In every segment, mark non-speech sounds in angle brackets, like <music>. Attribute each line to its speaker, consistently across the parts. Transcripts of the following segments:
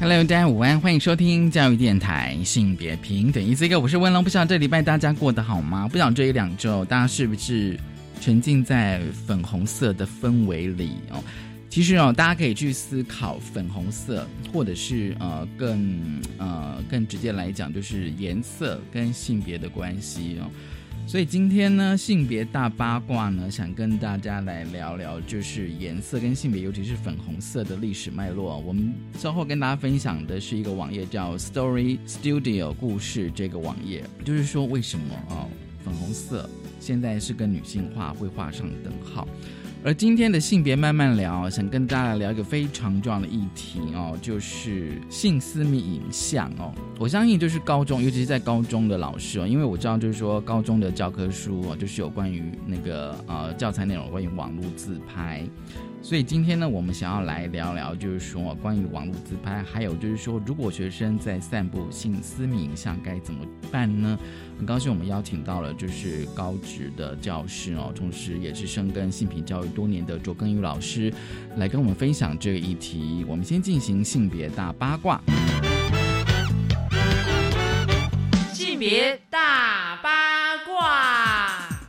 Speaker 1: Hello，大家午安，欢迎收听教育电台性别平等。Easy Go，我是温龙。不晓得这礼拜大家过得好吗？不晓得这一两周大家是不是沉浸在粉红色的氛围里哦？其实哦，大家可以去思考粉红色，或者是呃更呃更直接来讲，就是颜色跟性别的关系哦。所以今天呢，性别大八卦呢，想跟大家来聊聊，就是颜色跟性别，尤其是粉红色的历史脉络。我们稍后跟大家分享的是一个网页，叫 Story Studio 故事这个网页，就是说为什么啊，粉红色现在是跟女性化会画上等号。而今天的性别慢慢聊，想跟大家聊一个非常重要的议题哦，就是性私密影像哦。我相信就是高中，尤其是在高中的老师哦，因为我知道就是说高中的教科书哦，就是有关于那个呃教材内容关于网络自拍。所以今天呢，我们想要来聊聊，就是说关于网络自拍，还有就是说，如果学生在散布性私密影像该怎么办呢？很高兴我们邀请到了就是高职的教师哦，同时也是深耕性平教育多年的卓根宇老师，来跟我们分享这个议题。我们先进行性别大八卦。
Speaker 2: 性别。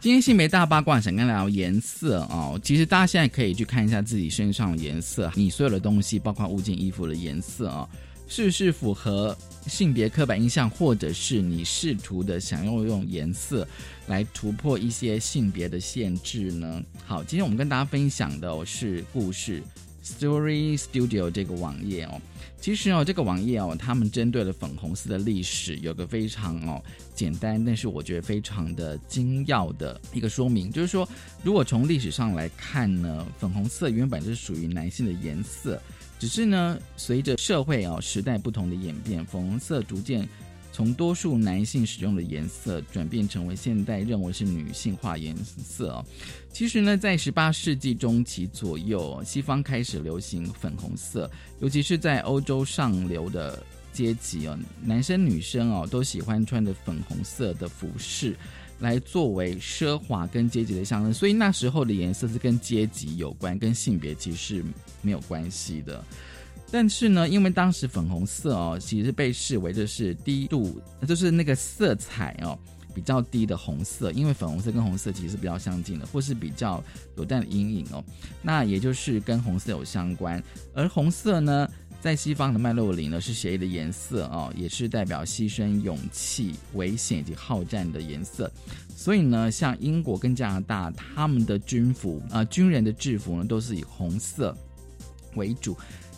Speaker 1: 今天性别大八卦想跟大家聊颜色哦，其实大家现在可以去看一下自己身上的颜色，你所有的东西，包括物件、衣服的颜色啊，是不是符合性别刻板印象，或者是你试图的想要用颜色来突破一些性别的限制呢？好，今天我们跟大家分享的是故事 Story Studio 这个网页哦。其实哦，这个网页哦，他们针对了粉红色的历史，有个非常哦简单，但是我觉得非常的精要的一个说明，就是说，如果从历史上来看呢，粉红色原本是属于男性的颜色，只是呢，随着社会哦时代不同的演变，粉红色逐渐。从多数男性使用的颜色转变成为现代认为是女性化颜色。其实呢，在十八世纪中期左右，西方开始流行粉红色，尤其是在欧洲上流的阶级哦，男生女生哦都喜欢穿的粉红色的服饰，来作为奢华跟阶级的象征。所以那时候的颜色是跟阶级有关，跟性别其实没有关系的。但是呢，因为当时粉红色哦，其实被视为就是低度，就是那个色彩哦比较低的红色，因为粉红色跟红色其实是比较相近的，或是比较有淡的阴影哦，那也就是跟红色有相关。而红色呢，在西方的脉络里呢，是协议的颜色哦，也是代表牺牲、勇气、危险以及好战的颜色。所以呢，像英国跟加拿大，他们的军服啊，军人的制服呢，都是以红色为主。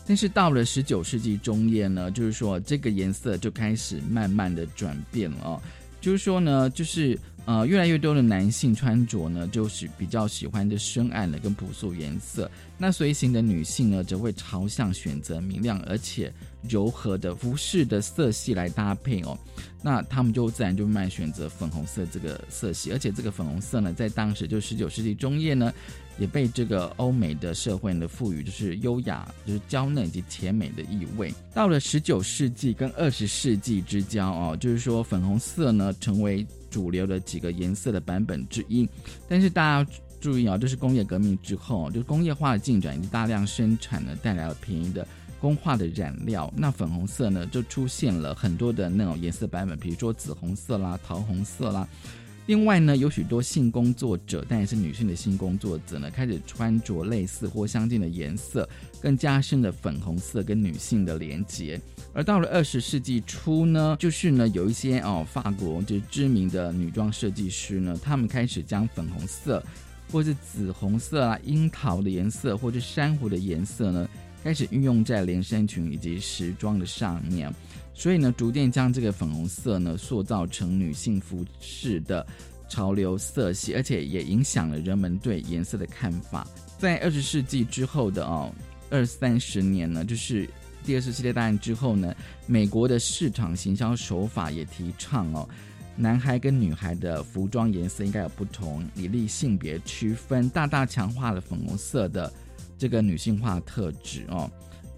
Speaker 1: 但是到了十九世纪中叶呢，就是说这个颜色就开始慢慢的转变了哦，就是说呢，就是呃越来越多的男性穿着呢，就是比较喜欢的深暗的跟朴素颜色，那随行的女性呢，则会朝向选择明亮而且柔和的服饰的色系来搭配哦，那他们就自然就慢慢选择粉红色这个色系，而且这个粉红色呢，在当时就十九世纪中叶呢。也被这个欧美的社会呢赋予就是优雅、就是娇嫩以及甜美的意味。到了十九世纪跟二十世纪之交哦，就是说粉红色呢成为主流的几个颜色的版本之一。但是大家注意啊，这是工业革命之后，就是工业化的进展以及大量生产呢带来了便宜的工化的染料，那粉红色呢就出现了很多的那种颜色版本，比如说紫红色啦、桃红色啦。另外呢，有许多性工作者，但也是女性的性工作者呢，开始穿着类似或相近的颜色，更加深了粉红色跟女性的连结。而到了二十世纪初呢，就是呢，有一些哦，法国就是知名的女装设计师呢，他们开始将粉红色，或是紫红色啊、樱桃的颜色，或者珊瑚的颜色呢，开始运用在连身裙以及时装的上面。所以呢，逐渐将这个粉红色呢塑造成女性服饰的潮流色系，而且也影响了人们对颜色的看法。在二十世纪之后的哦二三十年呢，就是第二次世界大战之后呢，美国的市场行销手法也提倡哦，男孩跟女孩的服装颜色应该有不同，以利性别区分，大大强化了粉红色的这个女性化特质哦。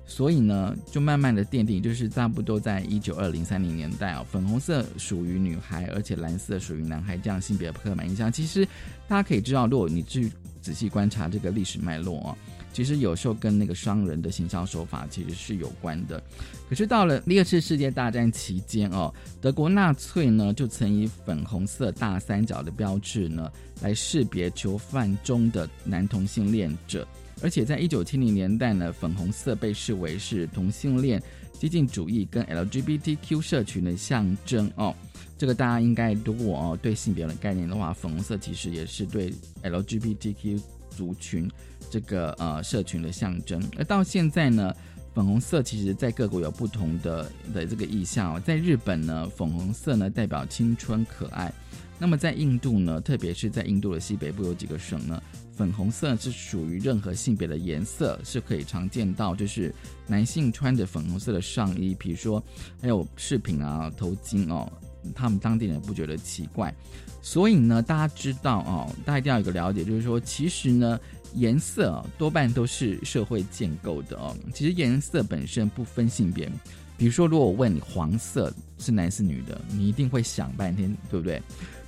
Speaker 1: 所以呢，就慢慢的奠定，就是差不多在一九二零三零年代啊，粉红色属于女孩，而且蓝色属于男孩这样性别刻板印象。其实大家可以知道，如果你去仔细观察这个历史脉络啊，其实有时候跟那个商人的行销手法其实是有关的。可是到了第二次世界大战期间哦，德国纳粹呢就曾以粉红色大三角的标志呢来识别囚犯中的男同性恋者。而且在一九七零年代呢，粉红色被视为是同性恋、激进主义跟 LGBTQ 社群的象征哦。这个大家应该如果哦对性别的概念的话，粉红色其实也是对 LGBTQ 族群这个呃社群的象征。而到现在呢，粉红色其实在各国有不同的的这个意象。在日本呢，粉红色呢代表青春可爱。那么在印度呢，特别是在印度的西北部有几个省呢？粉红色是属于任何性别的颜色，是可以常见到，就是男性穿着粉红色的上衣，比如说还有饰品啊、头巾哦，他们当地人不觉得奇怪。所以呢，大家知道哦，大家一定要有个了解，就是说，其实呢，颜色多半都是社会建构的哦。其实颜色本身不分性别，比如说，如果我问你黄色是男是女的，你一定会想半天，对不对？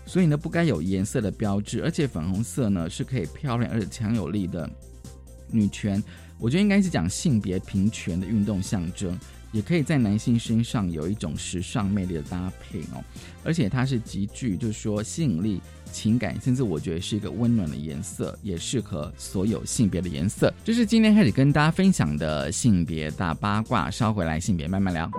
Speaker 1: 所以呢，不该有颜色的标志，而且粉红色呢是可以漂亮而且强有力的女权，我觉得应该是讲性别平权的运动象征，也可以在男性身上有一种时尚魅力的搭配哦，而且它是极具就是说吸引力、情感，甚至我觉得是一个温暖的颜色，也适合所有性别的颜色。这是今天开始跟大家分享的性别大八卦，稍回来性别慢慢聊。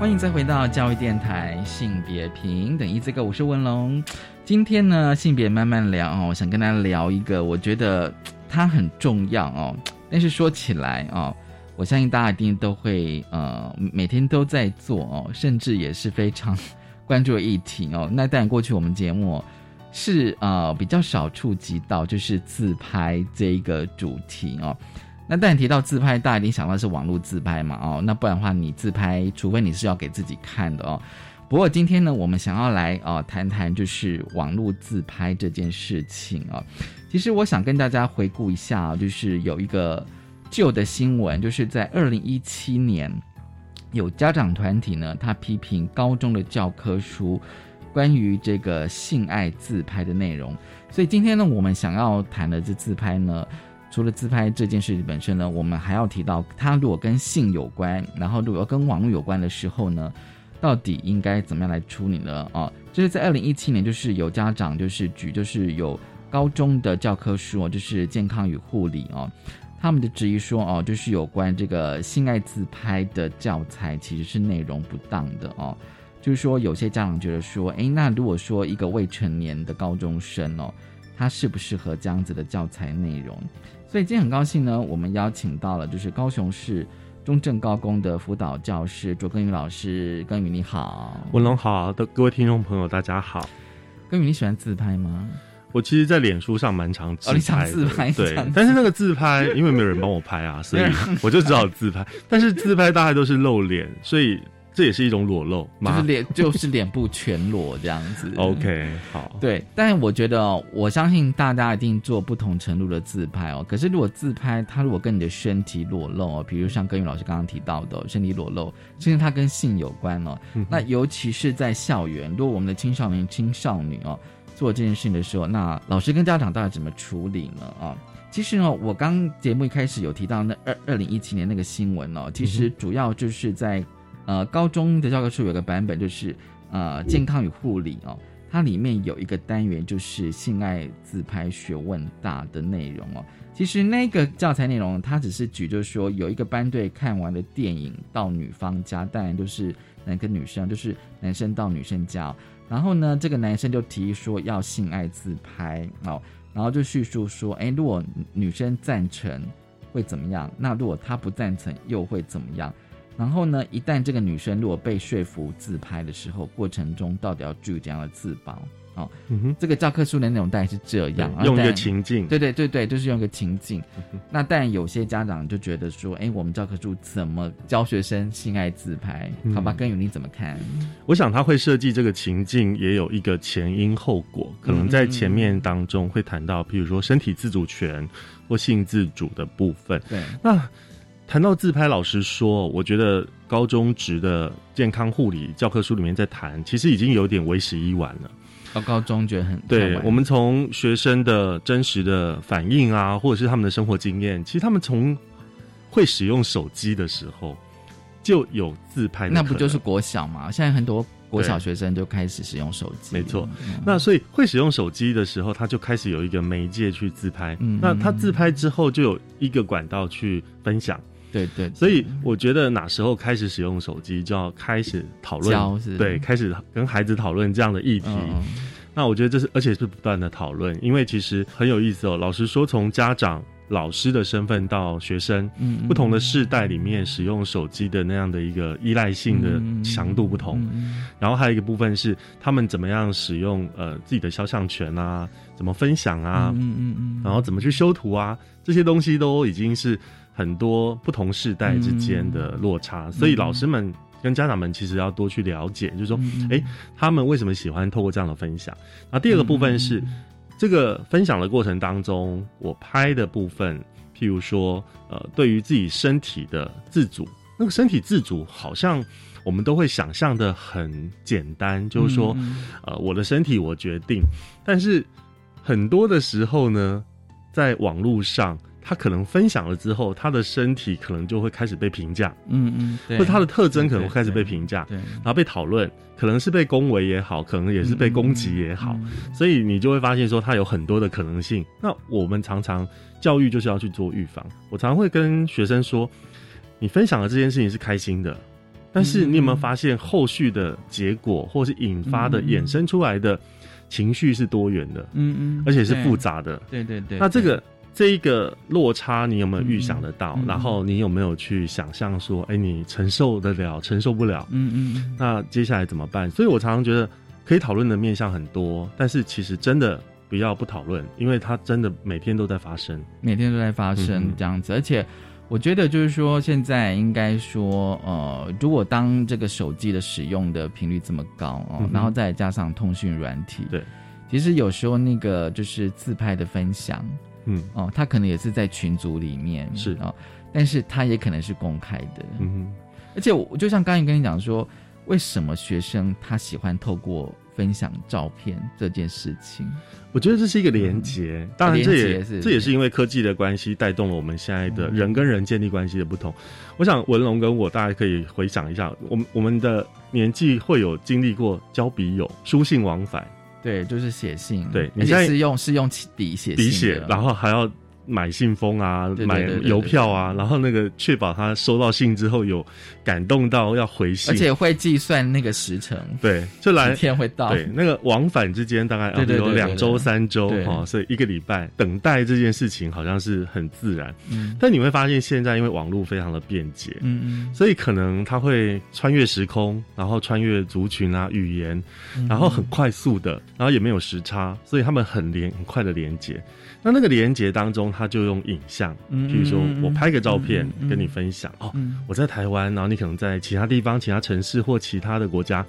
Speaker 1: 欢迎再回到教育电台性别平等一这个，我是文龙。今天呢，性别慢慢聊哦，我想跟大家聊一个，我觉得它很重要哦。但是说起来哦，我相信大家一定都会呃每天都在做哦，甚至也是非常关注的议题哦。那当然，过去我们节目是呃比较少触及到，就是自拍这一个主题哦。那但提到自拍，大家一定想到是网络自拍嘛？哦，那不然的话，你自拍，除非你是要给自己看的哦。不过今天呢，我们想要来哦谈谈就是网络自拍这件事情啊。其实我想跟大家回顾一下，就是有一个旧的新闻，就是在二零一七年，有家长团体呢，他批评高中的教科书关于这个性爱自拍的内容。所以今天呢，我们想要谈的这自拍呢。除了自拍这件事情本身呢，我们还要提到，它如果跟性有关，然后如果跟网络有关的时候呢，到底应该怎么样来处理呢？哦，就是在二零一七年，就是有家长就是举，就是有高中的教科书，就是健康与护理哦，他们的质疑说哦，就是有关这个性爱自拍的教材其实是内容不当的哦。就是说，有些家长觉得说，诶，那如果说一个未成年的高中生哦，他适不适合这样子的教材内容？所以今天很高兴呢，我们邀请到了就是高雄市中正高工的辅导教师卓根宇老师。根宇你好，
Speaker 3: 文龙好，的各位听众朋友大家好。
Speaker 1: 根宇你喜欢自拍吗？
Speaker 3: 我其实，在脸书上蛮常自
Speaker 1: 拍，自拍
Speaker 3: 对，但是那个自拍，因为没有人帮我拍啊，所以 <laughs> 我就只好自拍。但是自拍大概都是露脸，所以。这也是一种裸露，
Speaker 1: 就是脸 <laughs> 就是脸部全裸这样子。
Speaker 3: OK，好，
Speaker 1: 对。但我觉得，我相信大家一定做不同程度的自拍哦。可是如果自拍，它如果跟你的身体裸露哦，比如像根宇老师刚刚提到的身体裸露，甚至它跟性有关哦，那尤其是在校园，如果我们的青少年、青少女哦做这件事情的时候，那老师跟家长到底怎么处理呢？啊，其实呢，我刚节目一开始有提到那二二零一七年那个新闻哦，其实主要就是在。呃，高中的教科书有个版本就是呃健康与护理哦，它里面有一个单元就是性爱自拍学问大的内容哦。其实那个教材内容，它只是举就是说有一个班队看完了电影到女方家，当然就是男跟女生，就是男生到女生家，然后呢，这个男生就提议说要性爱自拍哦，然后就叙述说，哎，如果女生赞成会怎么样？那如果他不赞成又会怎么样？然后呢，一旦这个女生如果被说服自拍的时候，过程中到底要注意怎样的自保？哦，这个教科书的内容大概是这样，
Speaker 3: 用一个情境，
Speaker 1: 对对对对，就是用一个情境。那但有些家长就觉得说，哎，我们教科书怎么教学生性爱自拍？好吧，根宇你怎么看？
Speaker 3: 我想他会设计这个情境，也有一个前因后果，可能在前面当中会谈到，比如说身体自主权或性自主的部分。
Speaker 1: 对，
Speaker 3: 那。谈到自拍，老师说，我觉得高中职的健康护理教科书里面在谈，其实已经有点为时已晚了。
Speaker 1: 到高中觉得很
Speaker 3: 对，我们从学生的真实的反应啊，或者是他们的生活经验，其实他们从会使用手机的时候就有自拍。
Speaker 1: 那不就是国小吗？现在很多国小学生就开始使用手机。
Speaker 3: 没错，那所以会使用手机的时候，他就开始有一个媒介去自拍。那他自拍之后，就有一个管道去分享。
Speaker 1: 对对，
Speaker 3: 所以我觉得哪时候开始使用手机，就要开始讨论，对，开始跟孩子讨论这样的议题。那我觉得这是，而且是不断的讨论，因为其实很有意思哦。老实说，从家长、老师的身份到学生，嗯，不同的世代里面使用手机的那样的一个依赖性的强度不同。然后还有一个部分是他们怎么样使用呃自己的肖像权啊，怎么分享啊，嗯嗯嗯，然后怎么去修图啊，这些东西都已经是。很多不同世代之间的落差，所以老师们跟家长们其实要多去了解，就是说，哎，他们为什么喜欢透过这样的分享？那第二个部分是这个分享的过程当中，我拍的部分，譬如说，呃，对于自己身体的自主，那个身体自主好像我们都会想象的很简单，就是说，呃，我的身体我决定，但是很多的时候呢，在网络上。他可能分享了之后，他的身体可能就会开始被评价，
Speaker 1: 嗯嗯，
Speaker 3: 或者他的特征可能会开始被评价，
Speaker 1: 对，
Speaker 3: 然后被讨论，可能是被恭维也好，可能也是被攻击也好，所以你就会发现说，他有很多的可能性。那我们常常教育就是要去做预防。我常会跟学生说，你分享的这件事情是开心的，但是你有没有发现后续的结果，或是引发的衍生出来的情绪是多元的，
Speaker 1: 嗯嗯，
Speaker 3: 而且是复杂的，
Speaker 1: 对对对。
Speaker 3: 那这个。这一个落差，你有没有预想得到？然后你有没有去想象说，哎，你承受得了，承受不了？
Speaker 1: 嗯嗯。
Speaker 3: 那接下来怎么办？所以我常常觉得可以讨论的面向很多，但是其实真的不要不讨论，因为它真的每天都在发生，
Speaker 1: 每天都在发生这样子。而且我觉得就是说，现在应该说，呃，如果当这个手机的使用的频率这么高哦，然后再加上通讯软体，
Speaker 3: 对，
Speaker 1: 其实有时候那个就是自拍的分享。
Speaker 3: 嗯
Speaker 1: 哦，他可能也是在群组里面
Speaker 3: 是
Speaker 1: 哦，但是他也可能是公开的，
Speaker 3: 嗯，
Speaker 1: 而且我就像刚才跟你讲说，为什么学生他喜欢透过分享照片这件事情？
Speaker 3: 我觉得这是一个连接，当然这也这也是因为科技的关系带动了我们现在的人跟人建立关系的不同。我想文龙跟我大家可以回想一下，我们我们的年纪会有经历过交笔友、书信往返。
Speaker 1: 对，就是写信。
Speaker 3: 对，
Speaker 1: 你现在是用是用笔写
Speaker 3: 笔写，然后还要买信封啊，买邮票啊，然后那个确保他收到信之后有感动到要回信，
Speaker 1: 而且会计算那个时程，
Speaker 3: 对，就来
Speaker 1: 天会到，
Speaker 3: 对，那个往返之间大概有两周三周哈，所以一个礼拜等待这件事情好像是很自然，嗯，但你会发现现在因为网络非常的便捷，嗯嗯，所以可能他会穿越时空，然后穿越族群啊语言，然后很快速的，然后也没有时差，所以他们很连很快的连接。那那个连接当中，他就用影像，譬如说我拍个照片跟你分享哦，我在台湾，然后你可能在其他地方、其他城市或其他的国家，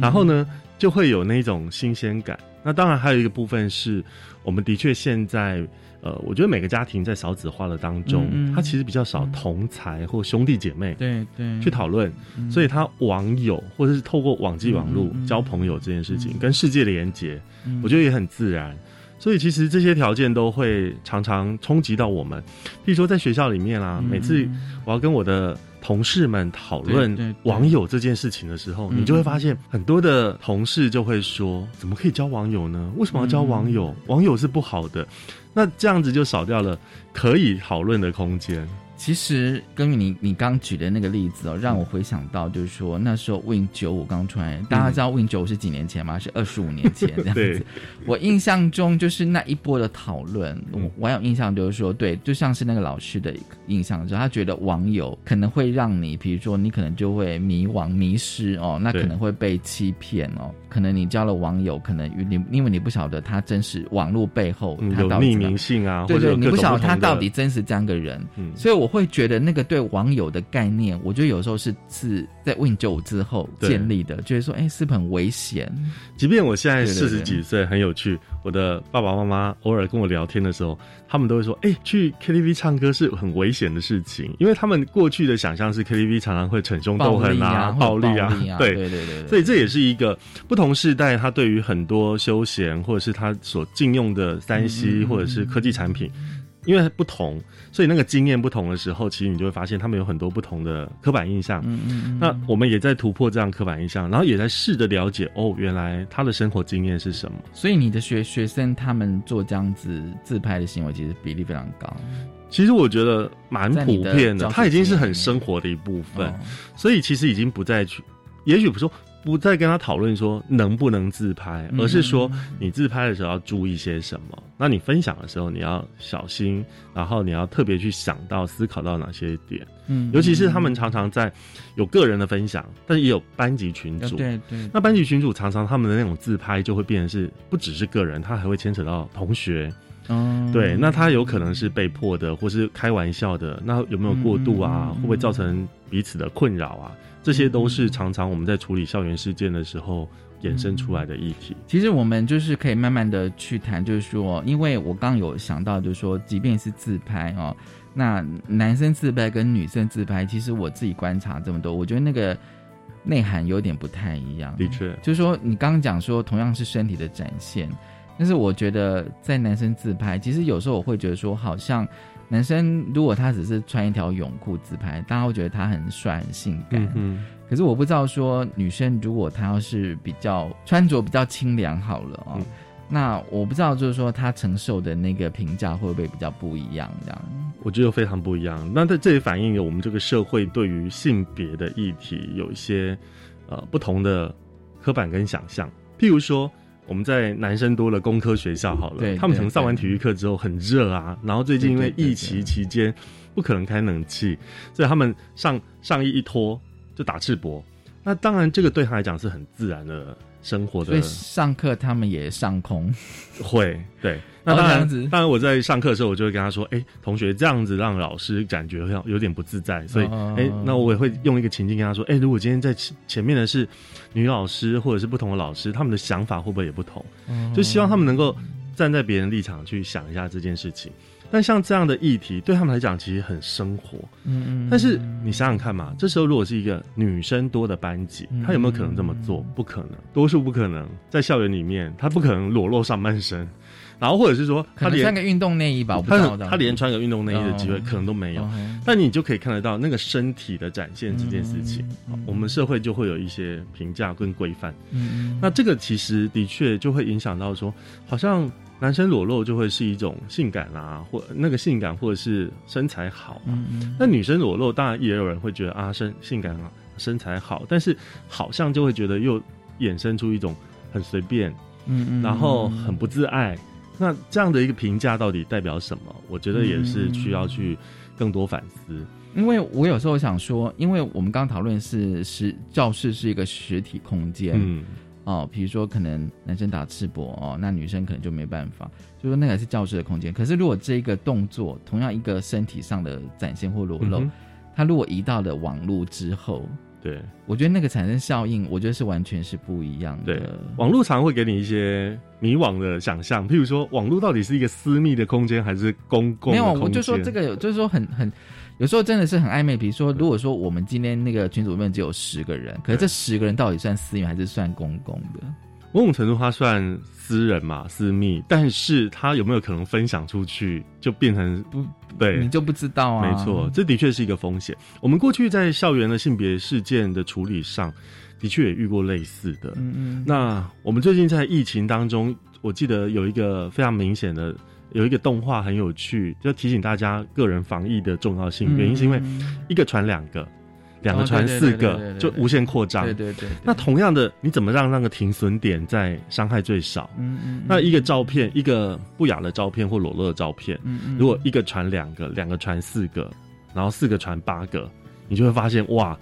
Speaker 3: 然后呢就会有那种新鲜感。那当然还有一个部分是，我们的确现在呃，我觉得每个家庭在少子化的当中，他其实比较少同才或兄弟姐妹
Speaker 1: 对对。
Speaker 3: 去讨论，所以他网友或者是透过网际网络交朋友这件事情跟世界连接，我觉得也很自然。所以其实这些条件都会常常冲击到我们，譬如说在学校里面啊，每次我要跟我的同事们讨论网友这件事情的时候，你就会发现很多的同事就会说：怎么可以交网友呢？为什么要交网友？网友是不好的。那这样子就少掉了可以讨论的空间。
Speaker 1: 其实，根据你你刚举的那个例子哦，让我回想到，就是说那时候 Win 九五刚出来，大家知道 Win 九五是几年前吗？是二十五年前这样子。<laughs> 我印象中就是那一波的讨论，我我有印象就是说，对，就像是那个老师的印象，就他觉得网友可能会让你，比如说你可能就会迷惘、迷失哦，那可能会被欺骗哦，可能你交了网友，可能你因为你不晓得他真实网络背后
Speaker 3: 有匿名性啊，
Speaker 1: 对对，你
Speaker 3: 不
Speaker 1: 晓得他到底真实这样个人，所以我。我会觉得那个对网友的概念，我觉得有时候是是在 Win 九之后建立的，觉得说，哎，是不是很危险？
Speaker 3: 即便我现在四十几岁，很有趣。我的爸爸妈妈偶尔跟我聊天的时候，他们都会说，哎，去 KTV 唱歌是很危险的事情，因为他们过去的想象是 KTV 常常会逞凶斗狠啊，暴力啊，
Speaker 1: 对对对对。
Speaker 3: 所以这也是一个不同时代，他对于很多休闲或者是他所禁用的三 C 或者是科技产品。因为不同，所以那个经验不同的时候，其实你就会发现他们有很多不同的刻板印象。嗯嗯。那我们也在突破这样刻板印象，然后也在试着了解哦，原来他的生活经验是什么。
Speaker 1: 所以你的学学生他们做这样子自拍的行为，其实比例非常高。
Speaker 3: 其实我觉得蛮普遍的，他已经是很生活的一部分，所以其实已经不再去，也许不说。不再跟他讨论说能不能自拍，而是说你自拍的时候要注意些什么。那你分享的时候你要小心，然后你要特别去想到、思考到哪些点。嗯，尤其是他们常常在有个人的分享，但也有班级群组。
Speaker 1: 对对。
Speaker 3: 那班级群组常常他们的那种自拍就会变成是不只是个人，他还会牵扯到同学。哦。对，那他有可能是被迫的，或是开玩笑的。那有没有过度啊？会不会造成彼此的困扰啊？这些都是常常我们在处理校园事件的时候衍生出来的议题。
Speaker 1: 其实我们就是可以慢慢的去谈，就是说，因为我刚有想到，就是说，即便是自拍哦，那男生自拍跟女生自拍，其实我自己观察这么多，我觉得那个内涵有点不太一样。
Speaker 3: 的确，
Speaker 1: 就是说，你刚刚讲说同样是身体的展现，但是我觉得在男生自拍，其实有时候我会觉得说，好像。男生如果他只是穿一条泳裤自拍，大家会觉得他很帅很性感。嗯，可是我不知道说女生如果她要是比较穿着比较清凉好了哦，那我不知道就是说她承受的那个评价会不会比较不一样？这样，
Speaker 3: 我觉得非常不一样。那在这也反映了我们这个社会对于性别的议题有一些呃不同的刻板跟想象，譬如说。我们在男生多的工科学校好了，他们可能上完体育课之后很热啊，然后最近因为疫情期间不可能开冷气，所以他们上上衣一脱就打赤膊。那当然，这个对他来讲是很自然的生活的。
Speaker 1: 所以上课他们也上空，
Speaker 3: 会对。那当然，当然我在上课的时候，我就会跟他说：“哎，同学，这样子让老师感觉有有点不自在。”所以，哎，那我也会用一个情境跟他说：“哎，如果今天在前前面的是女老师或者是不同的老师，他们的想法会不会也不同？就希望他们能够站在别人立场去想一下这件事情。但像这样的议题，对他们来讲其实很生活。嗯嗯。但是你想想看嘛，这时候如果是一个女生多的班级，她有没有可能这么做？不可能，多数不可能。在校园里面，她不可能裸露上半身。然后或者是说，他连
Speaker 1: 穿个运动内衣吧，他
Speaker 3: 他连穿个运动内衣的机会可能都没有。但你就可以看得到那个身体的展现这件事情，我们社会就会有一些评价跟规范。嗯，那这个其实的确就会影响到说，好像男生裸露就会是一种性感啊，或那个性感或者是身材好啊。那女生裸露当然也有人会觉得啊，身性感啊，身材好，但是好像就会觉得又衍生出一种很随便，嗯嗯，然后很不自爱。那这样的一个评价到底代表什么？我觉得也是需要去更多反思。
Speaker 1: 因为我有时候想说，因为我们刚讨论是实教室是一个实体空间，嗯，哦，比如说可能男生打赤膊哦，那女生可能就没办法，就说那个是教室的空间。可是如果这一个动作同样一个身体上的展现或裸露，它如果移到了网络之后，
Speaker 3: 对
Speaker 1: 我觉得那个产生效应，我觉得是完全是不一样的。
Speaker 3: 对，网络常会给你一些迷惘的想象，譬如说网络到底是一个私密的空间还是公共？没
Speaker 1: 有，我就说这个就是说很很。有时候真的是很暧昧，比如说，如果说我们今天那个群组里面只有十个人，可是这十个人到底算私密还是算公共的？
Speaker 3: 某种程度，它算私人嘛，私密，但是它有没有可能分享出去，就变成不对，
Speaker 1: 你就不知道啊。
Speaker 3: 没错，这的确是一个风险。我们过去在校园的性别事件的处理上，的确也遇过类似的。嗯嗯。那我们最近在疫情当中，我记得有一个非常明显的。有一个动画很有趣，就提醒大家个人防疫的重要性。原因是因为一个传两个，两个传四个，就无限扩张。
Speaker 1: 对对对。
Speaker 3: 那同样的，你怎么让那个停损点在伤害最少？嗯嗯。那一个照片，一个不雅的照片或裸露的照片，如果一个传两个，两个传四个，然后四个传八个，你就会发现哇，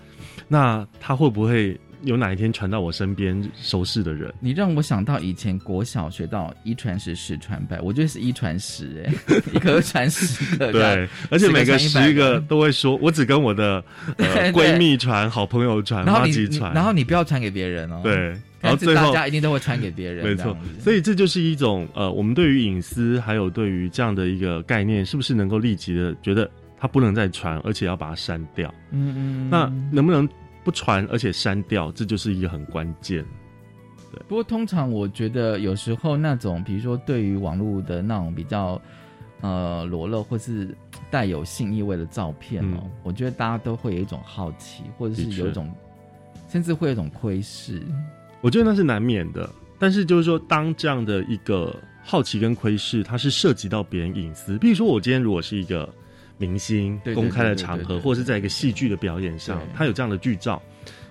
Speaker 3: 那他会不会？有哪一天传到我身边熟识的人？
Speaker 1: 你让我想到以前国小学到一传十，十传百，我觉得是一传十，哎，<laughs> 一个传十个。
Speaker 3: 对，而且每个十个都会说，我只跟我的 <laughs> 闺蜜传，好朋友传，
Speaker 1: 然后
Speaker 3: 你传，
Speaker 1: 然后你不要传给别人哦。
Speaker 3: 对，然后最后
Speaker 1: 大家一定都会传给别人。
Speaker 3: 没错，所以这就是一种呃，我们对于隐私还有对于这样的一个概念，是不是能够立即的觉得它不能再传，而且要把它删掉？嗯嗯，那能不能？不传，而且删掉，这就是一个很关键。对，
Speaker 1: 不过通常我觉得有时候那种，比如说对于网络的那种比较呃裸露或是带有性意味的照片哦，我觉得大家都会有一种好奇，或者是有一种甚至会有一种窥视。
Speaker 3: 我觉得那是难免的，但是就是说，当这样的一个好奇跟窥视，它是涉及到别人隐私，比如说我今天如果是一个。明星公开的场合，或者是在一个戏剧的表演上，他有这样的剧照，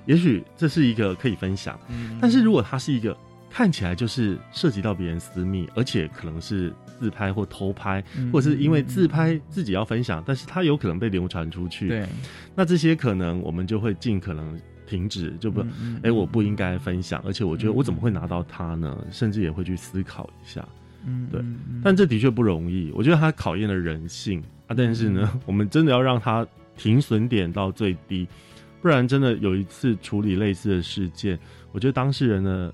Speaker 3: 也许这是一个可以分享。但是如果他是一个看起来就是涉及到别人私密，而且可能是自拍或偷拍，或者是因为自拍自己要分享，但是他有可能被流传出去，
Speaker 1: 对，
Speaker 3: 那这些可能我们就会尽可能停止，就不，哎，我不应该分享，而且我觉得我怎么会拿到它呢？甚至也会去思考一下，嗯，对，但这的确不容易，我觉得它考验了人性。但是呢，我们真的要让它停损点到最低，不然真的有一次处理类似的事件，我觉得当事人的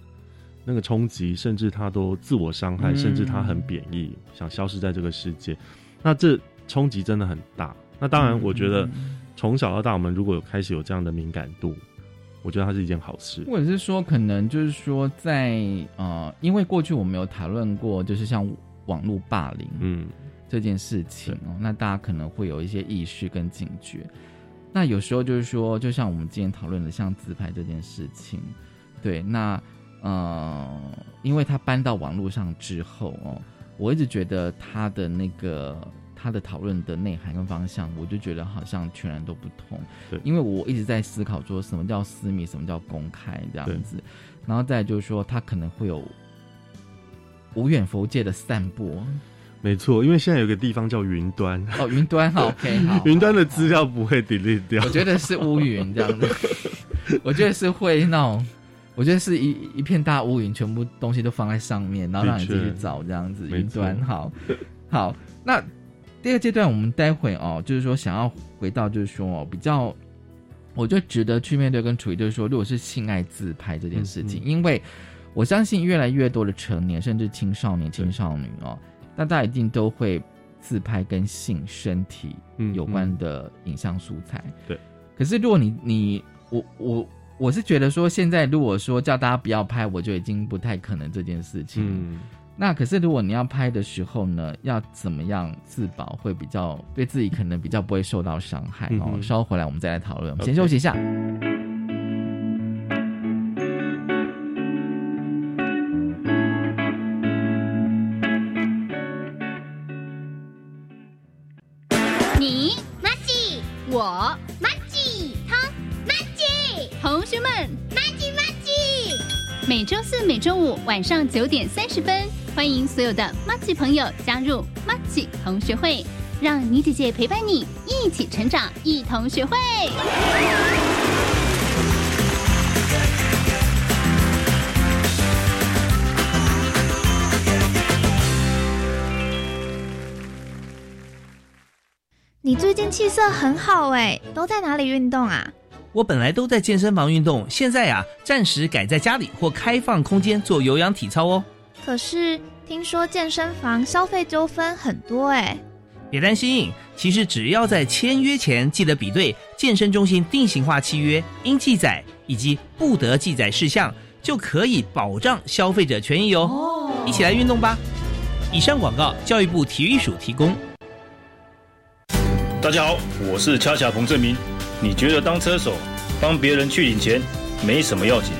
Speaker 3: 那个冲击，甚至他都自我伤害，甚至他很贬义，想消失在这个世界，那这冲击真的很大。那当然，我觉得从小到大，我们如果有开始有这样的敏感度，我觉得它是一件好事。
Speaker 1: 或者是说，可能就是说，在呃，因为过去我们有讨论过，就是像网络霸凌，嗯。这件事情哦，那大家可能会有一些意识跟警觉。那有时候就是说，就像我们今天讨论的，像自拍这件事情，对，那呃，因为他搬到网络上之后哦，我一直觉得他的那个他的讨论的内涵跟方向，我就觉得好像全然都不同。
Speaker 3: 对，
Speaker 1: 因为我一直在思考说，什么叫私密，什么叫公开这样子，然后再就是说，他可能会有无远佛界的散播。
Speaker 3: 没错，因为现在有个地方叫云端
Speaker 1: 哦，云端 <laughs> 好，OK，好，
Speaker 3: 云端的资料不会 delete 掉。
Speaker 1: 我觉得是乌云这样子，<laughs> 我觉得是会那种，我觉得是一一片大乌云，全部东西都放在上面，然后让你自己去找这样子。云端好，好，那第二阶段我们待会哦，就是说想要回到就是说哦，比较我觉得值得去面对跟处理，就是说如果是性爱自拍这件事情，因为我相信越来越多的成年甚至青少年、青少年哦。那大家一定都会自拍跟性身体有关的影像素材。
Speaker 3: 对。
Speaker 1: 可是如果你你我我我是觉得说，现在如果说叫大家不要拍，我就已经不太可能这件事情。嗯。那可是如果你要拍的时候呢，要怎么样自保会比较对自己可能比较不会受到伤害哦？稍后回来我们再来讨论。我们先休息一下。
Speaker 4: 马
Speaker 5: 每周五晚上九点三十分，欢迎所有的马吉朋友加入马吉同学会，让妮姐姐陪伴你一起成长，一同学会。
Speaker 6: 你最近气色很好哎，都在哪里运动啊？
Speaker 7: 我本来都在健身房运动，现在呀，暂时改在家里或开放空间做有氧体操哦。
Speaker 6: 可是听说健身房消费纠纷很多哎。
Speaker 7: 别担心，其实只要在签约前记得比对健身中心定型化契约应记载以及不得记载事项，就可以保障消费者权益哦。一起来运动吧！以上广告，教育部体育署提供。
Speaker 8: 大家好，我是恰恰彭正明。你觉得当车手帮别人去领钱没什么要紧，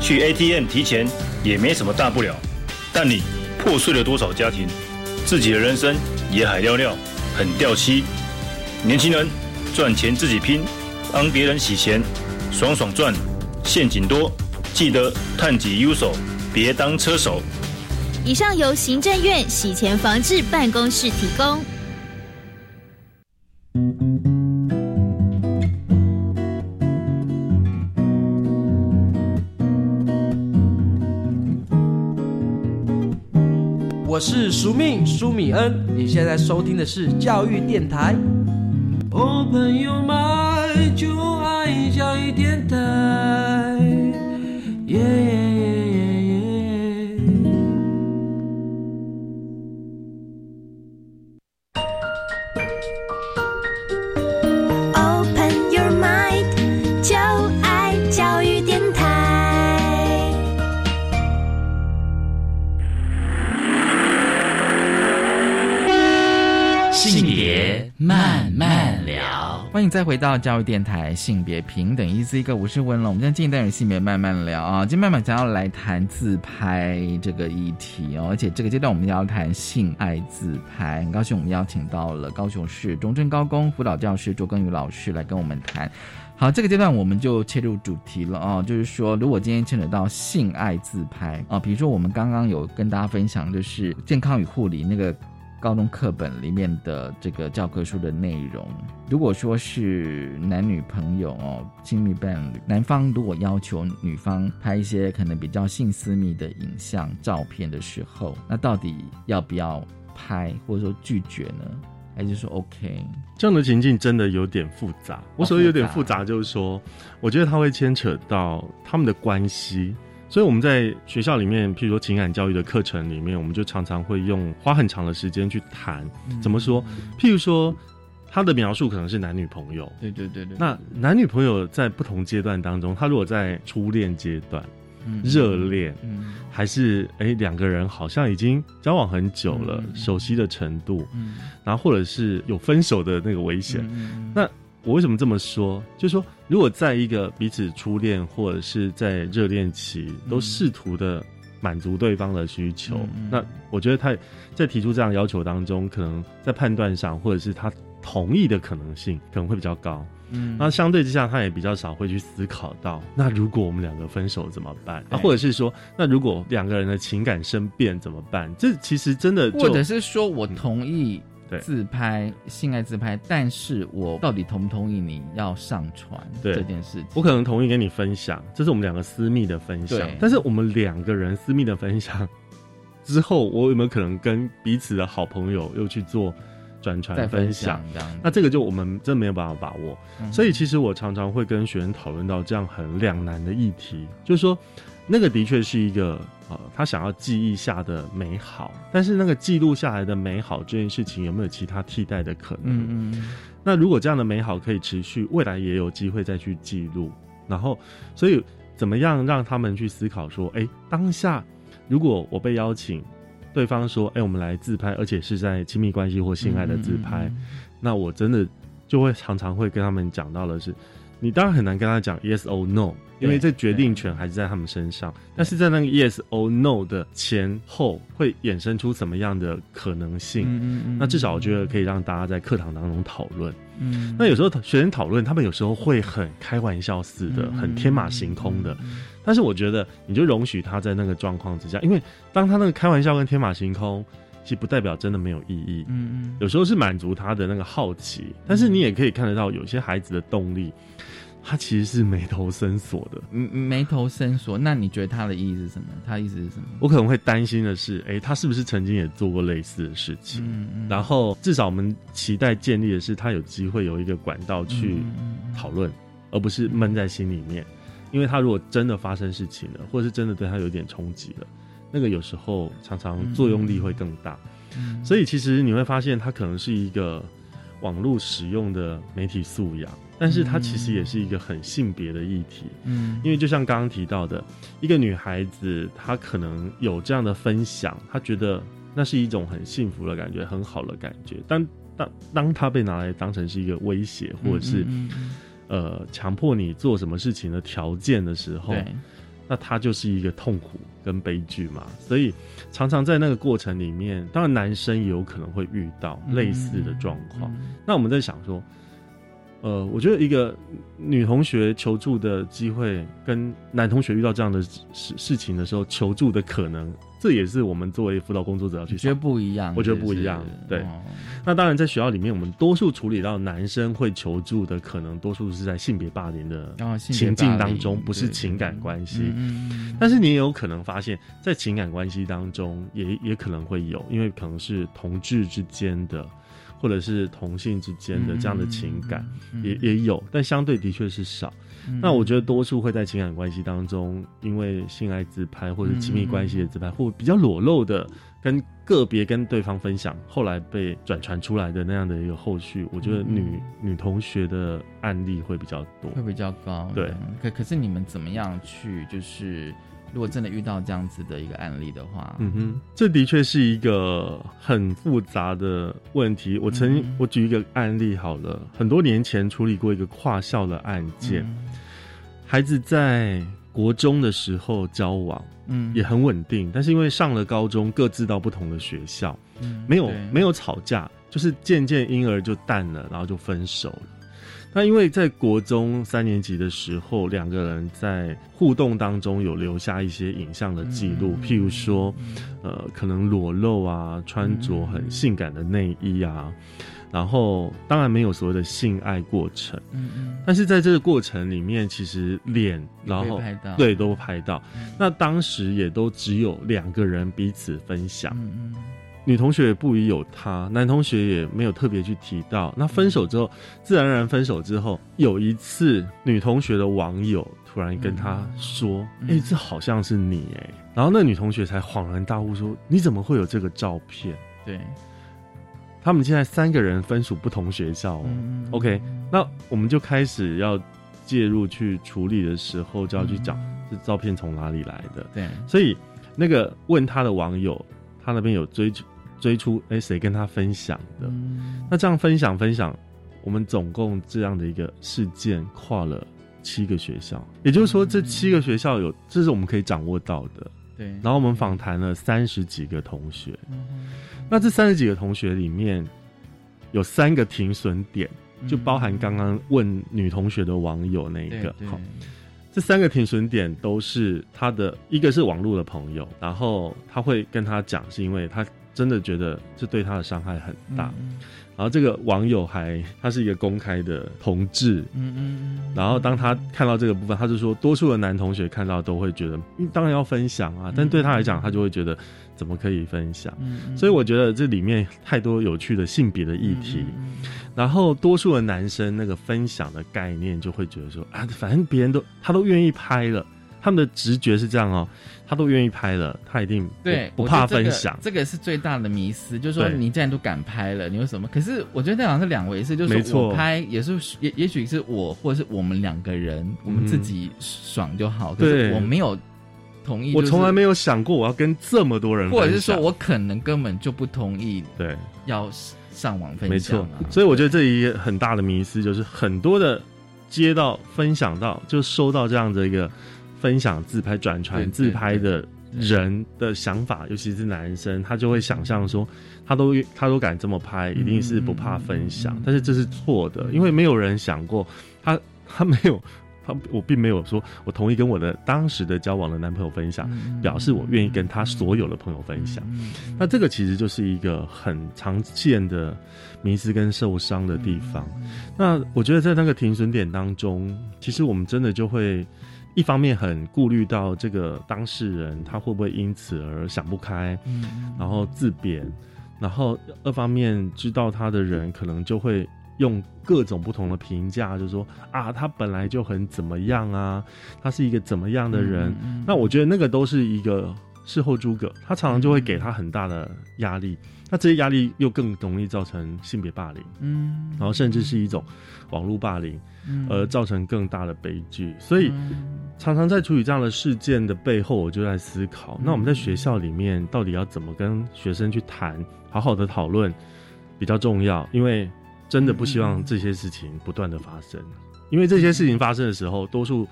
Speaker 8: 去 ATM 提钱也没什么大不了。但你破碎了多少家庭，自己的人生也海尿尿，很掉漆。年轻人赚钱自己拼，帮别人洗钱爽爽赚，陷阱多，记得探己优手，别当车手。
Speaker 9: 以上由行政院洗钱防治办公室提供。
Speaker 10: 我是苏命苏米恩，你现在收听的是教育电台。Open your mind，就爱教育电台。
Speaker 1: 欢迎再回到教育电台，性别平等，一字一个，我是温龙。我们今天进一段性别慢慢聊啊，今天慢慢想要来谈自拍这个议题哦，而且这个阶段我们要谈性爱自拍。很高兴我们邀请到了高雄市中正高工辅导教师卓根宇老师来跟我们谈。好，这个阶段我们就切入主题了啊，就是说如果今天牵扯到性爱自拍啊，比如说我们刚刚有跟大家分享，就是健康与护理那个。高中课本里面的这个教科书的内容，如果说是男女朋友哦，亲密伴侣，男方如果要求女方拍一些可能比较性私密的影像照片的时候，那到底要不要拍，或者说拒绝呢？还是说 OK？
Speaker 3: 这样的情境真的有点复杂。我所谓有点复杂，就是说，我觉得它会牵扯到他们的关系。所以我们在学校里面，譬如说情感教育的课程里面，我们就常常会用花很长的时间去谈怎么说。譬如说，他的描述可能是男女朋友，
Speaker 1: 对对对对。
Speaker 3: 那男女朋友在不同阶段当中，他如果在初恋阶段、热恋，还是哎两个人好像已经交往很久了，熟悉的程度，然后或者是有分手的那个危险，那。我为什么这么说？就是说，如果在一个彼此初恋或者是在热恋期，都试图的满足对方的需求，那我觉得他在提出这样要求当中，可能在判断上或者是他同意的可能性可能会比较高。嗯，那相对之下，他也比较少会去思考到，那如果我们两个分手怎么办？啊，或者是说，那如果两个人的情感生变怎么办？这其实真的，
Speaker 1: 或者是说我同意。自拍性爱自拍，但是我到底同不同意你要上传这件事情？
Speaker 3: 我可能同意跟你分享，这是我们两个私密的分享。但是我们两个人私密的分享之后，我有没有可能跟彼此的好朋友又去做转传分享？
Speaker 1: 这样，
Speaker 3: 那这个就我们真没有办法把握。所以其实我常常会跟学生讨论到这样很两难的议题，就是说。那个的确是一个呃，他想要记忆下的美好，但是那个记录下来的美好这件事情有没有其他替代的可能？嗯嗯。那如果这样的美好可以持续，未来也有机会再去记录，然后，所以怎么样让他们去思考说，哎，当下如果我被邀请，对方说，哎，我们来自拍，而且是在亲密关系或性爱的自拍，那我真的就会常常会跟他们讲到的是。你当然很难跟他讲 yes or no，因为这决定权还是在他们身上。但是在那个 yes or no 的前后，会衍生出什么样的可能性？嗯嗯那至少我觉得可以让大家在课堂当中讨论。嗯，那有时候学生讨论，他们有时候会很开玩笑似的，很天马行空的。但是我觉得，你就容许他在那个状况之下，因为当他那个开玩笑跟天马行空。其实不代表真的没有意义，嗯嗯，有时候是满足他的那个好奇，但是你也可以看得到，有些孩子的动力，他其实是眉头深锁的，
Speaker 1: 嗯，眉头深锁。那你觉得他的意义是什么？他意思是什么？
Speaker 3: 我可能会担心的是，哎，他是不是曾经也做过类似的事情？嗯嗯，然后至少我们期待建立的是，他有机会有一个管道去讨论，而不是闷在心里面。因为他如果真的发生事情了，或者是真的对他有点冲击了。那个有时候常常作用力会更大，所以其实你会发现，他可能是一个网络使用的媒体素养，但是它其实也是一个很性别的议题。嗯，因为就像刚刚提到的，一个女孩子她可能有这样的分享，她觉得那是一种很幸福的感觉，很好的感觉。但当当她被拿来当成是一个威胁，或者是呃强迫你做什么事情的条件的时候。那她就是一个痛苦跟悲剧嘛，所以常常在那个过程里面，当然男生也有可能会遇到类似的状况。那我们在想说，呃，我觉得一个女同学求助的机会，跟男同学遇到这样的事事情的时候求助的可能。这也是我们作为辅导工作者要去
Speaker 1: 觉得不一样，
Speaker 3: 我觉得不一样。对，那当然在学校里面，我们多数处理到男生会求助的，可能多数是在性别霸凌的情境当中，不是情感关系。但是你也有可能发现，在情感关系当中，也也可能会有，因为可能是同志之间的，或者是同性之间的这样的情感，也也有，但相对的确是少。那我觉得多数会在情感关系当中，因为性爱自拍或者亲密关系的自拍，或比较裸露的跟个别跟对方分享，后来被转传出来的那样的一个后续，我觉得女女同学的案例会比较多，
Speaker 1: 会比较高。
Speaker 3: 对，
Speaker 1: 可可是你们怎么样去就是？如果真的遇到这样子的一个案例的话，
Speaker 3: 嗯哼，这的确是一个很复杂的问题。我曾我举一个案例好了，很多年前处理过一个跨校的案件，孩子在国中的时候交往，嗯，也很稳定，但是因为上了高中，各自到不同的学校，嗯没有没有吵架，就是渐渐婴儿就淡了，然后就分手了。那因为在国中三年级的时候，两个人在互动当中有留下一些影像的记录，譬如说，呃，可能裸露啊，穿着很性感的内衣啊，然后当然没有所谓的性爱过程，嗯嗯，但是在这个过程里面，其实脸然后对都拍到，那当时也都只有两个人彼此分享，嗯嗯。女同学也不疑有他，男同学也没有特别去提到。那分手之后，自然而然分手之后，有一次女同学的网友突然跟他说：“哎，这好像是你哎。”然后那女同学才恍然大悟说：“你怎么会有这个照片？”
Speaker 1: 对，
Speaker 3: 他们现在三个人分属不同学校。OK，那我们就开始要介入去处理的时候，就要去讲这照片从哪里来的。
Speaker 1: 对，
Speaker 3: 所以那个问他的网友，他那边有追求。追出哎，谁跟他分享的？那这样分享分享，我们总共这样的一个事件跨了七个学校，也就是说，这七个学校有，这是我们可以掌握到的。
Speaker 1: 对。
Speaker 3: 然后我们访谈了三十几个同学，那这三十几个同学里面有三个停损点，就包含刚刚问女同学的网友那一个。好，这三个停损点都是他的一个是网络的朋友，然后他会跟他讲，是因为他。真的觉得这对他的伤害很大，然后这个网友还他是一个公开的同志，嗯嗯，然后当他看到这个部分，他就说，多数的男同学看到都会觉得，当然要分享啊，但对他来讲，他就会觉得怎么可以分享？所以我觉得这里面太多有趣的性别的议题，然后多数的男生那个分享的概念就会觉得说啊，反正别人都他都愿意拍了。他们的直觉是这样哦，他都愿意拍了，他一定
Speaker 1: 对
Speaker 3: 不怕分享。
Speaker 1: 这个是最大的迷思，就是说你既然都敢拍了，你为什么？可是我觉得那好像是两回事，就是我拍也是也也许是我或者是我们两个人，我们自己爽就好。可是我没有同意，
Speaker 3: 我从来没有想过我要跟这么多人，
Speaker 1: 或者是说我可能根本就不同意。
Speaker 3: 对，
Speaker 1: 要上网分享。
Speaker 3: 没错，所以我觉得这一很大的迷思就是很多的。接到分享到就收到这样的一个分享自拍转传自拍的人的想法，尤其是男生，他就会想象说，他都他都敢这么拍，一定是不怕分享，但是这是错的，因为没有人想过他他没有。他我并没有说我同意跟我的当时的交往的男朋友分享，表示我愿意跟他所有的朋友分享。那这个其实就是一个很常见的迷失跟受伤的地方。那我觉得在那个停损点当中，其实我们真的就会一方面很顾虑到这个当事人他会不会因此而想不开，然后自贬，然后二方面知道他的人可能就会。用各种不同的评价，就说啊，他本来就很怎么样啊，他是一个怎么样的人？那我觉得那个都是一个事后诸葛，他常常就会给他很大的压力。那这些压力又更容易造成性别霸凌，嗯，然后甚至是一种网络霸凌，嗯而造成更大的悲剧。所以常常在处理这样的事件的背后，我就在思考：那我们在学校里面到底要怎么跟学生去谈，好好的讨论比较重要，因为。真的不希望这些事情不断的发生，因为这些事情发生的时候，多数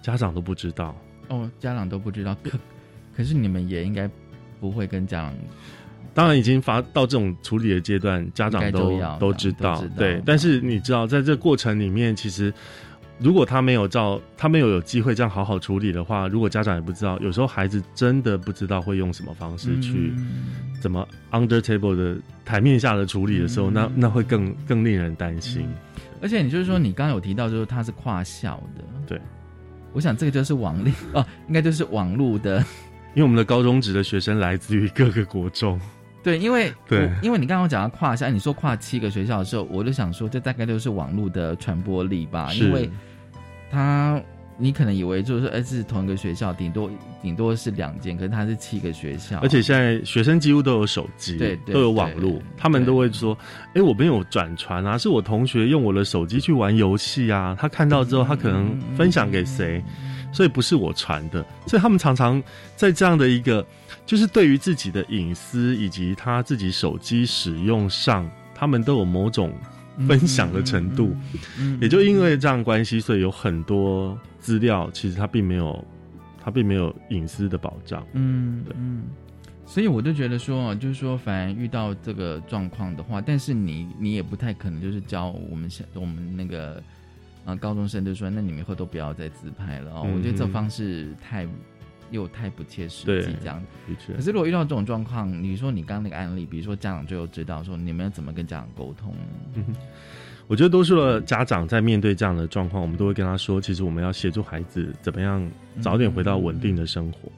Speaker 3: 家长都不知道。
Speaker 1: 哦，家长都不知道，可可是你们也应该不会跟家长。
Speaker 3: 当然，已经发到这种处理的阶段，家长都都知道。对，但是你知道，在这过程里面，其实。如果他没有照，他没有有机会这样好好处理的话，如果家长也不知道，有时候孩子真的不知道会用什么方式去怎么 under table 的台面下的处理的时候，那那会更更令人担心。
Speaker 1: 而且你就是说，你刚刚有提到，就是他是跨校的，
Speaker 3: 对，
Speaker 1: 我想这个就是网络 <laughs> 哦，应该就是网络的，
Speaker 3: 因为我们的高中职的学生来自于各个国中。
Speaker 1: 对，因为 <laughs> 对，因为你刚刚讲到跨校，你说跨七个学校的时候，我就想说，这大概就是网络的传播力吧。因为他，你可能以为就是说，哎，是同一个学校，顶多顶多是两间，可是他是七个学校，
Speaker 3: 而且现在学生几乎都有手机，
Speaker 1: 对，
Speaker 3: 都有网络，他们都会说，哎，我没有转传啊，是我同学用我的手机去玩游戏啊，他看到之后，他可能分享给谁，所以不是我传的，所以他们常常在这样的一个。就是对于自己的隐私以及他自己手机使用上，他们都有某种分享的程度，嗯也就因为这样关系，所以有很多资料其实他并没有，他并没有隐私的保障。嗯，
Speaker 1: 嗯，所以我就觉得说，就是说，反而遇到这个状况的话，但是你你也不太可能就是教我们我们那个啊高中生就说，那你们以后都不要再自拍了哦。我觉得这方式太。又太不切实际，这样。可是如果遇到这种状况，你说你刚刚那个案例，比如说家长最后知道说，你们怎么跟家长沟通？
Speaker 3: 我觉得多数的家长在面对这样的状况，我们都会跟他说，其实我们要协助孩子怎么样早点回到稳定的生活。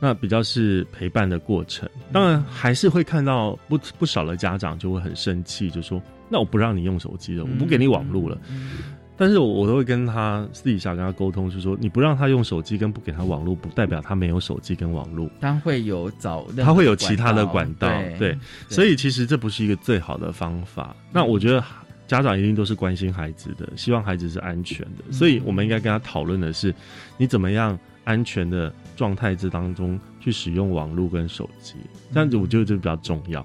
Speaker 3: 那比较是陪伴的过程。当然还是会看到不不少的家长就会很生气，就说：“那我不让你用手机了，我不给你网络了。”但是我我都会跟他私底下跟他沟通，是说你不让他用手机跟不给他网络，不代表他没有手机跟网络，
Speaker 1: 他会有找
Speaker 3: 他会有其他的管道，对，所以其实这不是一个最好的方法。那我觉得家长一定都是关心孩子的，希望孩子是安全的，所以我们应该跟他讨论的是，你怎么样安全的状态之当中去使用网络跟手机，这样子我觉得就比较重要。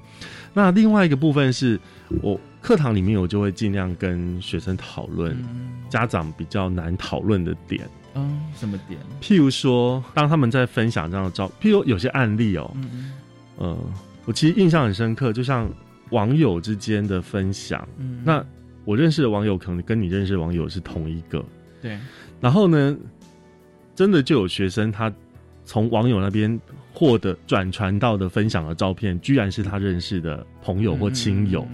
Speaker 3: 那另外一个部分是我。课堂里面，我就会尽量跟学生讨论家长比较难讨论的点。
Speaker 1: 嗯，什么点？
Speaker 3: 譬如说，当他们在分享这样的照，譬如有些案例哦，嗯，我其实印象很深刻，就像网友之间的分享。嗯，那我认识的网友可能跟你认识的网友是同一个。
Speaker 1: 对。
Speaker 3: 然后呢，真的就有学生他从网友那边获得转传到的分享的照片，居然是他认识的朋友或亲友。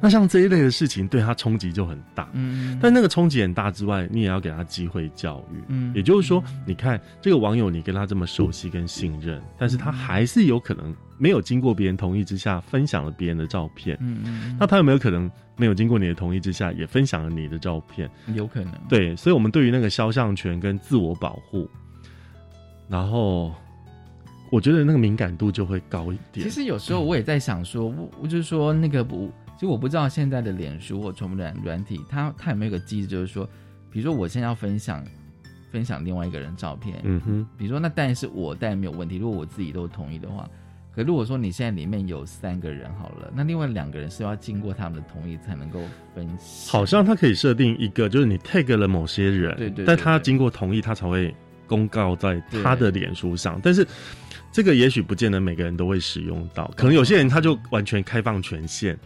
Speaker 3: 那像这一类的事情，对他冲击就很大。嗯，但那个冲击很大之外，你也要给他机会教育。嗯，也就是说，你看这个网友，你跟他这么熟悉跟信任，但是他还是有可能没有经过别人同意之下分享了别人的照片。嗯嗯，那他有没有可能没有经过你的同意之下也分享了你的照片？
Speaker 1: 有可能。
Speaker 3: 对，所以，我们对于那个肖像权跟自我保护，然后我觉得那个敏感度就会高一点。
Speaker 1: 其实有时候我也在想说，我我就是说那个不。其实我不知道现在的脸书或传播软软体，它它有没有个机制，就是说，比如说我现在要分享分享另外一个人照片，嗯哼，比如说那当然是我当然没有问题，如果我自己都同意的话，可如果说你现在里面有三个人好了，那另外两个人是要经过他们的同意才能够分析。
Speaker 3: 好像他可以设定一个，就是你 tag 了某些人，
Speaker 1: 对对，
Speaker 3: 但他经过同意，他才会公告在他的脸书上。但是这个也许不见得每个人都会使用到，可能有些人他就完全开放权限。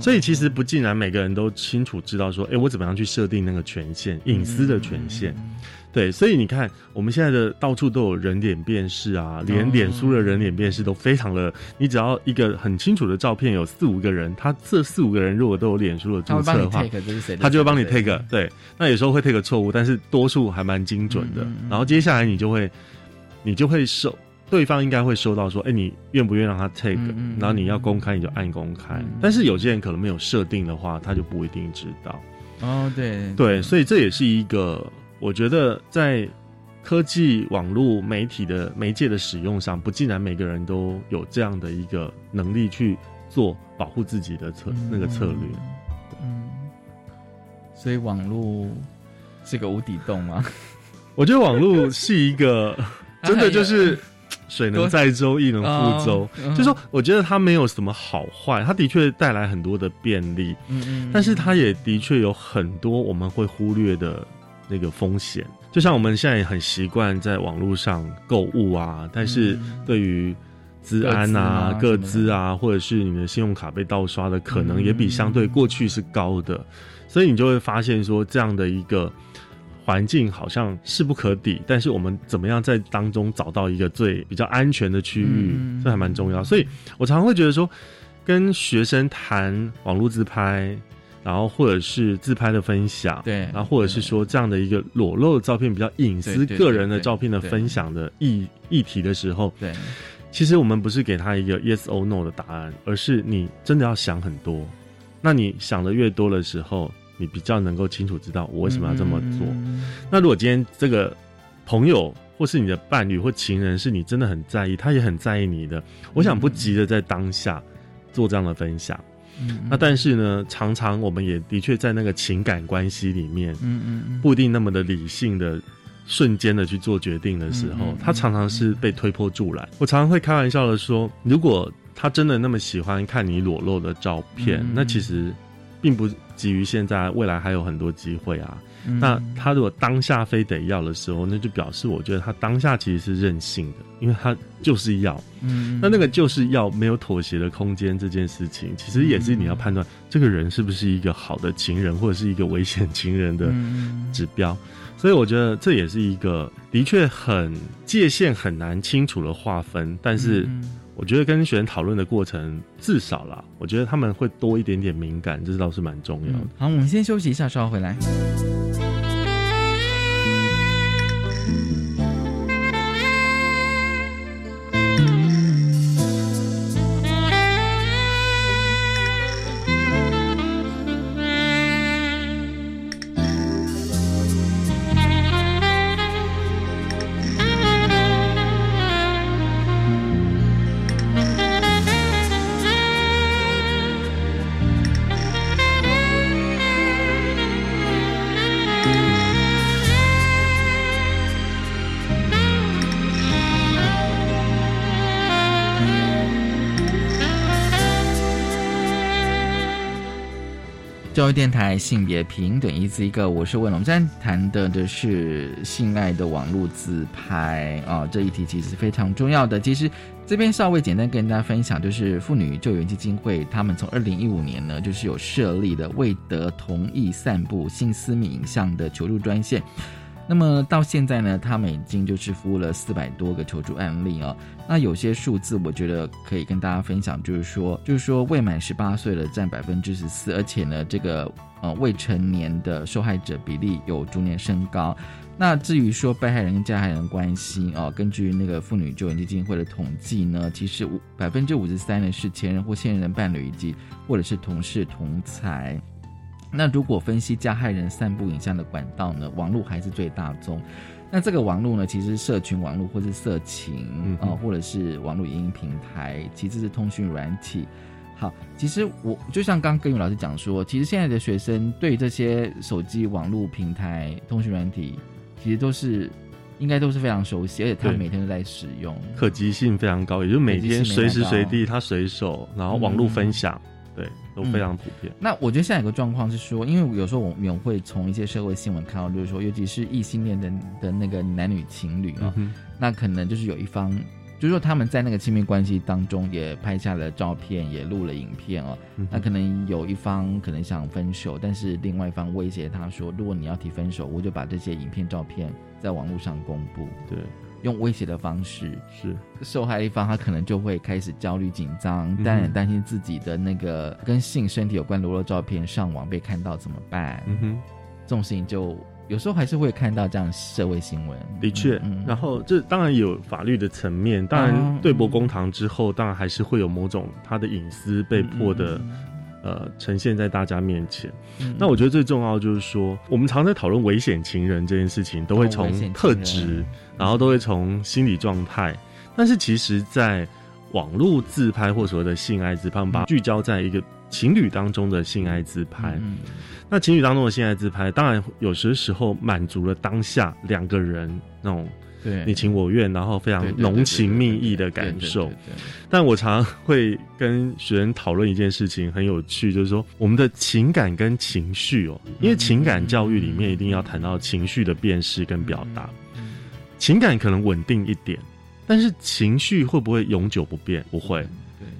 Speaker 3: 所以其实不尽然每个人都清楚知道说，哎，我怎么样去设定那个权限、隐私的权限。对，所以你看，我们现在的到处都有人脸辨识啊，连脸书的人脸辨识都非常的，你只要一个很清楚的照片，有四五个人，他这四五个人如果都有脸书的注册的话，他就会帮你 take。对，那有时候会 take 错误，但是多数还蛮精准的。然后接下来你就会，你就会收，对方应该会收到说，哎，你愿不愿意让他 take？然后你要公开，你就按公开。但是有些人可能没有设定的话，他就不一定知道。
Speaker 1: 哦，对
Speaker 3: 对，所以这也是一个。我觉得在科技网络媒体的媒介的使用上，不竟然每个人都有这样的一个能力去做保护自己的策那个策略。
Speaker 1: 嗯，所以网络是个无底洞吗？
Speaker 3: 我觉得网络是一个 <laughs> 真的就是水能载舟，亦能覆舟。就说我觉得它没有什么好坏，它的确带来很多的便利，嗯嗯，但是它也的确有很多我们会忽略的。那个风险，就像我们现在也很习惯在网络上购物啊，但是对于资安啊、各资啊，或者是你的信用卡被盗刷的可能，也比相对过去是高的，所以你就会发现说，这样的一个环境好像势不可抵。但是我们怎么样在当中找到一个最比较安全的区域，这还蛮重要。所以我常常会觉得说，跟学生谈网络自拍。然后或者是自拍的分享，
Speaker 1: 对，
Speaker 3: 然后或者是说这样的一个裸露的照片比较隐私、个人的照片的分享的议议题的时候，
Speaker 1: 对，
Speaker 3: 其实我们不是给他一个 yes or no 的答案，而是你真的要想很多。那你想的越多的时候，你比较能够清楚知道我为什么要这么做。那如果今天这个朋友或是你的伴侣或情人是你真的很在意，他也很在意你的，我想不急着在当下做这样的分享。那但是呢，常常我们也的确在那个情感关系里面，嗯嗯，不一定那么的理性的瞬间的去做决定的时候，他常常是被推波助澜。我常常会开玩笑的说，如果他真的那么喜欢看你裸露的照片，那其实并不急于现在，未来还有很多机会啊。那他如果当下非得要的时候，那就表示我觉得他当下其实是任性的，因为他就是要。嗯，那那个就是要没有妥协的空间这件事情，其实也是你要判断这个人是不是一个好的情人，或者是一个危险情人的指标。所以我觉得这也是一个的确很界限很难清楚的划分，但是。我觉得跟学生讨论的过程，至少啦，我觉得他们会多一点点敏感，这倒是蛮重要的。
Speaker 1: 好，我们先休息一下，稍后回来。教育电台性别平等一字一个，我是魏龙。我们今天谈的的是性爱的网络自拍啊，这一题其实是非常重要的。其实这边稍微简单跟大家分享，就是妇女救援基金会他们从二零一五年呢，就是有设立的未得同意散布性私密影像的求助专线。那么到现在呢，他们已经就是服务了四百多个求助案例啊。那有些数字我觉得可以跟大家分享，就是说，就是说未满十八岁的占百分之十四，而且呢，这个呃未成年的受害者比例有逐年升高。那至于说被害人跟加害人关系啊，根据那个妇女救援基金会的统计呢，其实五百分之五十三呢是前任或现任的伴侣以及或者是同事同才。那如果分析加害人散布影像的管道呢？网络还是最大宗。那这个网络呢，其实社群网络或是色情啊，或者是网络影音平台，其次是通讯软体。好，其实我就像刚跟宇老师讲说，其实现在的学生对这些手机网络平台、通讯软体，其实都是应该都是非常熟悉，而且他每天都在使用，
Speaker 3: 可及性非常高，也就每天随时随地他随手，然后网络分享，对，都非常普遍。
Speaker 1: 那我觉得现在有个状况是说，因为有时候我们会从一些社会新闻看到，就是说，尤其是异性恋的的那个男女情侣啊，那可能就是有一方。就是说他们在那个亲密关系当中也拍下了照片，也录了影片哦。那可能有一方可能想分手，但是另外一方威胁他说：“如果你要提分手，我就把这些影片、照片在网络上公布。”
Speaker 3: 对，
Speaker 1: 用威胁的方式
Speaker 3: 是
Speaker 1: 受害一方，他可能就会开始焦虑紧张，担担心自己的那个跟性身体有关裸露照片上网被看到怎么办？嗯哼，这种事情就。有时候还是会看到这样社会新闻，
Speaker 3: 的确。然后这当然有法律的层面，当然对簿公堂之后，当然还是会有某种他的隐私被迫的，呃，呈现在大家面前。那我觉得最重要就是说，我们常在讨论危险情人这件事情，都会从特质，然后都会从心理状态。但是其实，在网络自拍或所谓的性爱自拍，我们把聚焦在一个情侣当中的性爱自拍。那情侣当中的性爱自拍，当然有些时候满足了当下两个人那种你情我愿，然后非常浓情蜜意的感受。但我常会跟学生讨论一件事情，很有趣，就是说我们的情感跟情绪哦，因为情感教育里面一定要谈到情绪的辨识跟表达。情感可能稳定一点，但是情绪会不会永久不变？不会。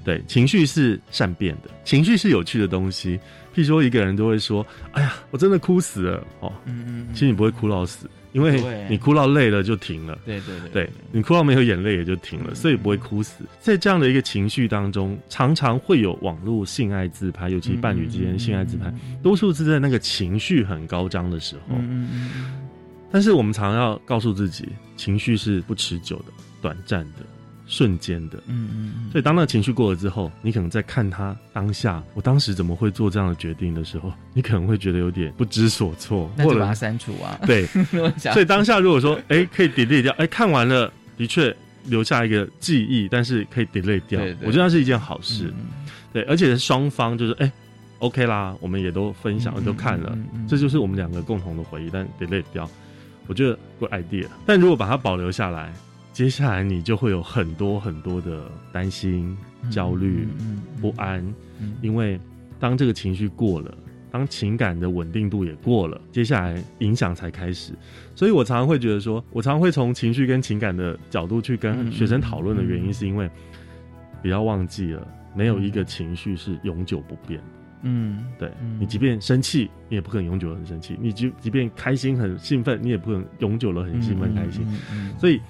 Speaker 3: 对，情绪是善变的，情绪是有趣的东西。譬如说，一个人都会说：“哎呀，我真的哭死了。”哦，嗯嗯，其实你不会哭到死，因为你哭到累了就停了。
Speaker 1: 对对
Speaker 3: 对，对你哭到没有眼泪也就停了，所以不会哭死。在这样的一个情绪当中，常常会有网络性爱自拍，尤其伴侣之间性爱自拍，多数是在那个情绪很高涨的时候。但是我们常要告诉自己，情绪是不持久的、短暂的。瞬间的，嗯嗯嗯，所以当那个情绪过了之后，你可能在看他当下，我当时怎么会做这样的决定的时候，你可能会觉得有点不知所措，
Speaker 1: 那就把它删除啊。
Speaker 3: 对，<laughs> 所以当下如果说，哎，可以 delete 掉，哎，看完了，的确留下一个记忆，但是可以 delete 掉，我觉得那是一件好事。对，而且双方就是，哎，OK 啦，我们也都分享，都看了，这就是我们两个共同的回忆，但 delete 掉，我觉得 good idea。但如果把它保留下来。接下来你就会有很多很多的担心、焦虑、不安，因为当这个情绪过了，当情感的稳定度也过了，接下来影响才开始。所以我常常会觉得说，我常常会从情绪跟情感的角度去跟学生讨论的原因，是因为不要忘记了，没有一个情绪是永久不变的。嗯，对你，即便生气，你也不可能永久很生气；你即即便开心很兴奋，你也不可能永久了很兴奋开心。所以。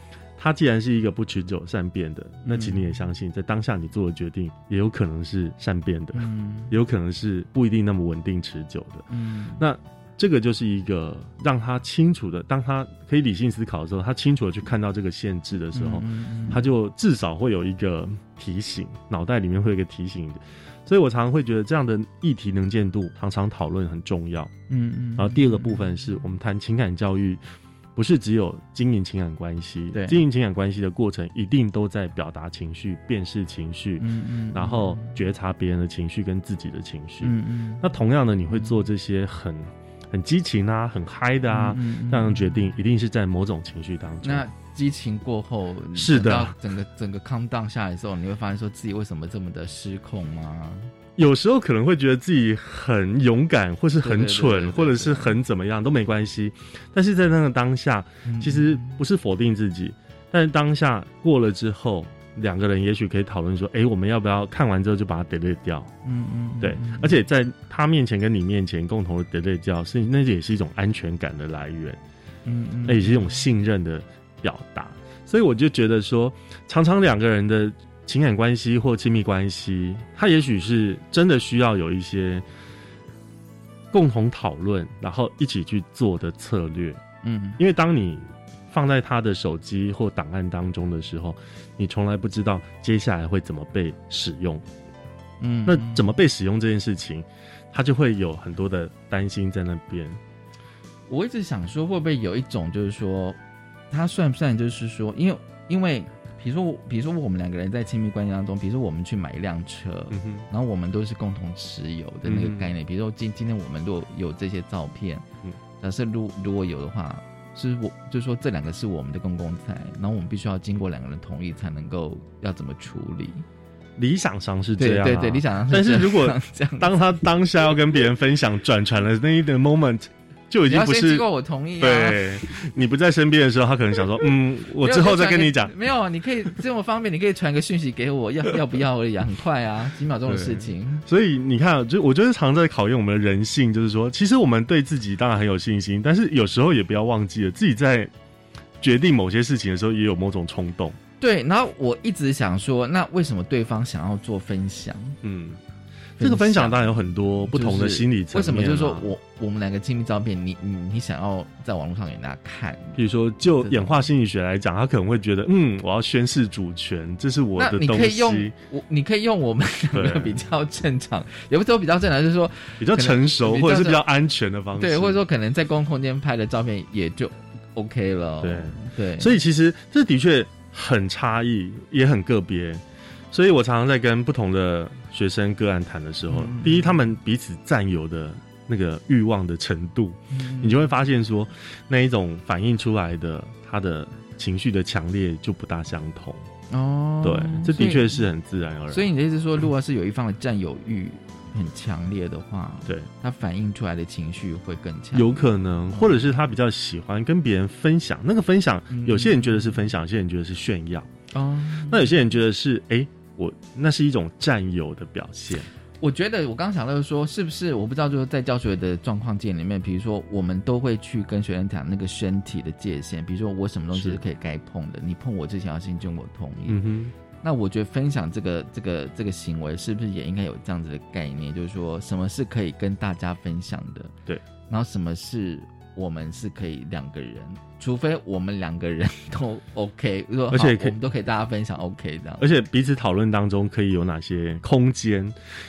Speaker 3: 它既然是一个不持久、善变的，那请你也相信，在当下你做的决定也有可能是善变的，<laughs> 也有可能是不一定那么稳定持久的。嗯，那这个就是一个让他清楚的，当他可以理性思考的时候，他清楚的去看到这个限制的时候，他就至少会有一个提醒，脑袋里面会有一个提醒。所以我常常会觉得这样的议题能见度常常讨论很重要。嗯嗯。然后第二个部分是我们谈情感教育。不是只有经营情感关系，
Speaker 1: 对，
Speaker 3: 经营情感关系的过程一定都在表达情绪、辨识情绪，嗯嗯，然后觉察别人的情绪跟自己的情绪，嗯嗯。那同样的，你会做这些很很激情啊、很嗨的啊这样决定，一定是在某种情绪当中。
Speaker 1: 那激情过后，
Speaker 3: 是的，
Speaker 1: 整个整个 calm down 下来之后，你会发现说自己为什么这么的失控吗？
Speaker 3: 有时候可能会觉得自己很勇敢，或是很蠢，或者是很怎么样都没关系。但是在那个当下，其实不是否定自己，但是当下过了之后，两个人也许可以讨论说：“哎，我们要不要看完之后就把它 delete 掉？”嗯嗯，对。而且在他面前跟你面前共同的 delete 掉，是那也是一种安全感的来源。嗯嗯，那也是一种信任的表达。所以我就觉得说，常常两个人的。情感关系或亲密关系，他也许是真的需要有一些共同讨论，然后一起去做的策略。嗯，因为当你放在他的手机或档案当中的时候，你从来不知道接下来会怎么被使用。嗯，那怎么被使用这件事情，他就会有很多的担心在那边。
Speaker 1: 我一直想说，会不会有一种就是说，他算不算就是说，因为因为。比如说，比如说我们两个人在亲密关系当中，比如说我们去买一辆车，然后我们都是共同持有的那个概念。比如说今今天我们如果有这些照片，假设如如果有的话，是我就是说这两个是我们的公共财，然后我们必须要经过两个人同意才能够要怎么处理。
Speaker 3: 理想上是这样，
Speaker 1: 对对，理想上是。
Speaker 3: 但是如果当他当下要跟别人分享转传了那一点 moment。就已经不是
Speaker 1: 经过我同意。
Speaker 3: 对，你不在身边的时候，他可能想说：“ <laughs> 嗯，我之后再跟你讲。”
Speaker 1: 没有，你可以这么方便，你可以传个讯息给我，要要不要而已，很快啊，几秒钟的事情。
Speaker 3: 所以你看，就我觉得常在考验我们的人性，就是说，其实我们对自己当然很有信心，但是有时候也不要忘记了，自己在决定某些事情的时候，也有某种冲动。
Speaker 1: 对，然后我一直想说，那为什么对方想要做分享？嗯。
Speaker 3: 这个分享当然有很多不同的心理层面。
Speaker 1: 为什么就是说我我们两个亲密照片，你你你想要在网络上给大家看？
Speaker 3: 比如说，就演化心理学来讲，他可能会觉得，嗯，我要宣示主权，这是我的东西。
Speaker 1: 你可以用我，你可以用我们两个比较正常，也不是说比较正常，就是说
Speaker 3: 比较成熟或者是比较安全的方式。
Speaker 1: 对，或者说可能在公共空间拍的照片也就 OK 了。
Speaker 3: 对
Speaker 1: 对，
Speaker 3: 所以其实这的确很差异，也很个别。所以我常常在跟不同的学生个案谈的时候，第一，他们彼此占有的那个欲望的程度，你就会发现说，那一种反映出来的他的情绪的强烈就不大相同。哦，对，这的确是很自然而然。
Speaker 1: 所以你的意思说，如果是有一方的占有欲很强烈的话，
Speaker 3: 对，
Speaker 1: 他反映出来的情绪会更强。
Speaker 3: 有可能，或者是他比较喜欢跟别人分享，那个分享，有些人觉得是分享，有些人觉得是炫耀。哦，那有些人觉得是哎。我那是一种占有的表现。
Speaker 1: 我觉得我刚刚想到说，是不是我不知道，就是在教学的状况界里面，比如说我们都会去跟学生讲那个身体的界限，比如说我什么东西是可以该碰的，你碰我之前要先经过我同意。嗯哼。那我觉得分享这个这个这个行为，是不是也应该有这样子的概念，就是说什么是可以跟大家分享的？
Speaker 3: 对。
Speaker 1: 然后什么是？我们是可以两个人，除非我们两个人 <laughs> 都 OK，
Speaker 3: 而且
Speaker 1: 我们都可以大家分享 OK 这样，
Speaker 3: 而且彼此讨论当中可以有哪些空间？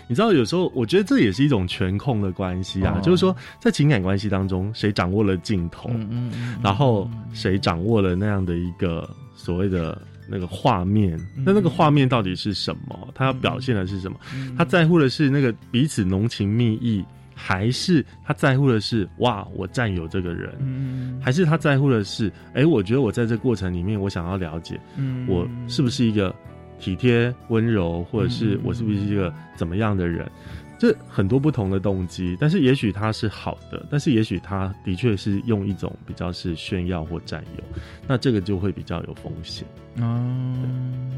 Speaker 3: 你知道，有时候我觉得这也是一种权控的关系啊，就是说在情感关系当中，谁掌握了镜头，嗯嗯，然后谁掌握了那样的一个所谓的那个画面，那那个画面到底是什么？他要表现的是什么？他在乎的是那个彼此浓情蜜意。还是他在乎的是哇，我占有这个人，还是他在乎的是哎，我觉得我在这过程里面，我想要了解，我是不是一个体贴温柔，或者是我是不是一个怎么样的人？这很多不同的动机，但是也许他是好的，但是也许他的确是用一种比较是炫耀或占有，那这个就会比较有风险。
Speaker 1: 嗯，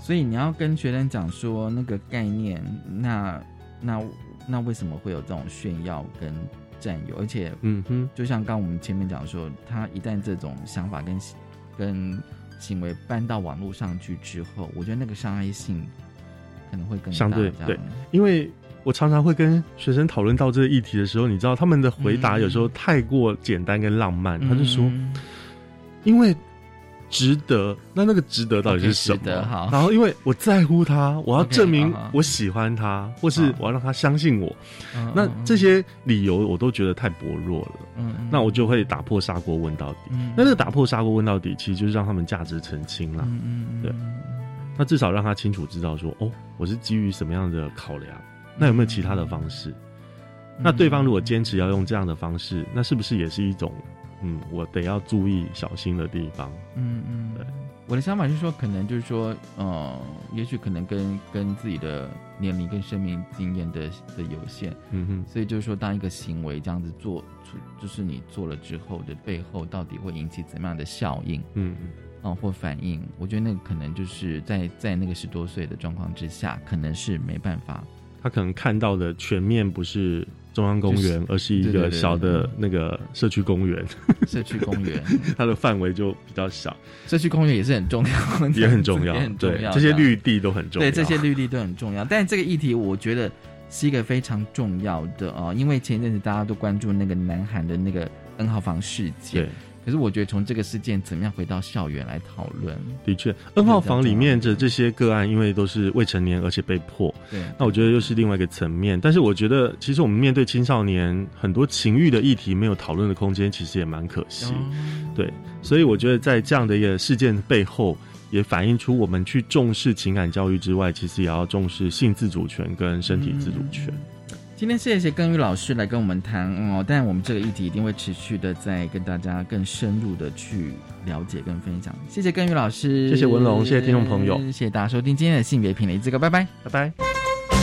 Speaker 1: 所以你要跟学生讲说那个概念，那那。那为什么会有这种炫耀跟占有？而且，嗯哼，就像刚我们前面讲说，他一旦这种想法跟跟行为搬到网络上去之后，我觉得那个伤害性可能会更
Speaker 3: 相对对。因为我常常会跟学生讨论到这个议题的时候，你知道他们的回答有时候太过简单跟浪漫，他就说，因为。值得？那那个值得到底是什么？然后，因为我在乎他，我要证明我喜欢他，或是我要让他相信我。那这些理由我都觉得太薄弱了。嗯，那我就会打破砂锅问到底。那这个打破砂锅问到底，其实就是让他们价值澄清了。嗯嗯，对。那至少让他清楚知道说，哦，我是基于什么样的考量？那有没有其他的方式？那对方如果坚持要用这样的方式，那是不是也是一种？嗯，我得要注意小心的地方。嗯嗯，对，
Speaker 1: 我的想法是说，可能就是说，呃，也许可能跟跟自己的年龄跟生命经验的的有限，嗯哼，所以就是说，当一个行为这样子做出，就是你做了之后的背后，到底会引起怎么样的效应？嗯嗯，啊，或反应？我觉得那个可能就是在在那个十多岁的状况之下，可能是没办法，
Speaker 3: 他可能看到的全面不是。中央公园，而是一个小的那个社区公园。
Speaker 1: 社区公园，<laughs>
Speaker 3: 它的范围就比较小。
Speaker 1: 社区公园也是很重要，
Speaker 3: 也很重要，<laughs> 很重要，这些绿地都很重要。
Speaker 1: 对，这些绿地都很重要。但这个议题，我觉得是一个非常重要的啊，因为前一阵子大家都关注那个南韩的那个 N 号房事件。可是我觉得从这个事件怎么样回到校园来讨论，
Speaker 3: 的确二号房里面的这些个案，因为都是未成年而且被迫，
Speaker 1: 对，
Speaker 3: 那我觉得又是另外一个层面。但是我觉得，其实我们面对青少年很多情欲的议题没有讨论的空间，其实也蛮可惜。对，所以我觉得在这样的一个事件背后，也反映出我们去重视情感教育之外，其实也要重视性自主权跟身体自主权。
Speaker 1: 今天谢谢耕宇老师来跟我们谈哦，但我们这个议题一定会持续的在跟大家更深入的去了解跟分享。谢谢耕宇老师，
Speaker 3: 谢谢文龙，谢谢听众朋友，
Speaker 1: 谢谢大家收听今天的性别平雷这个，拜拜，
Speaker 3: 拜拜。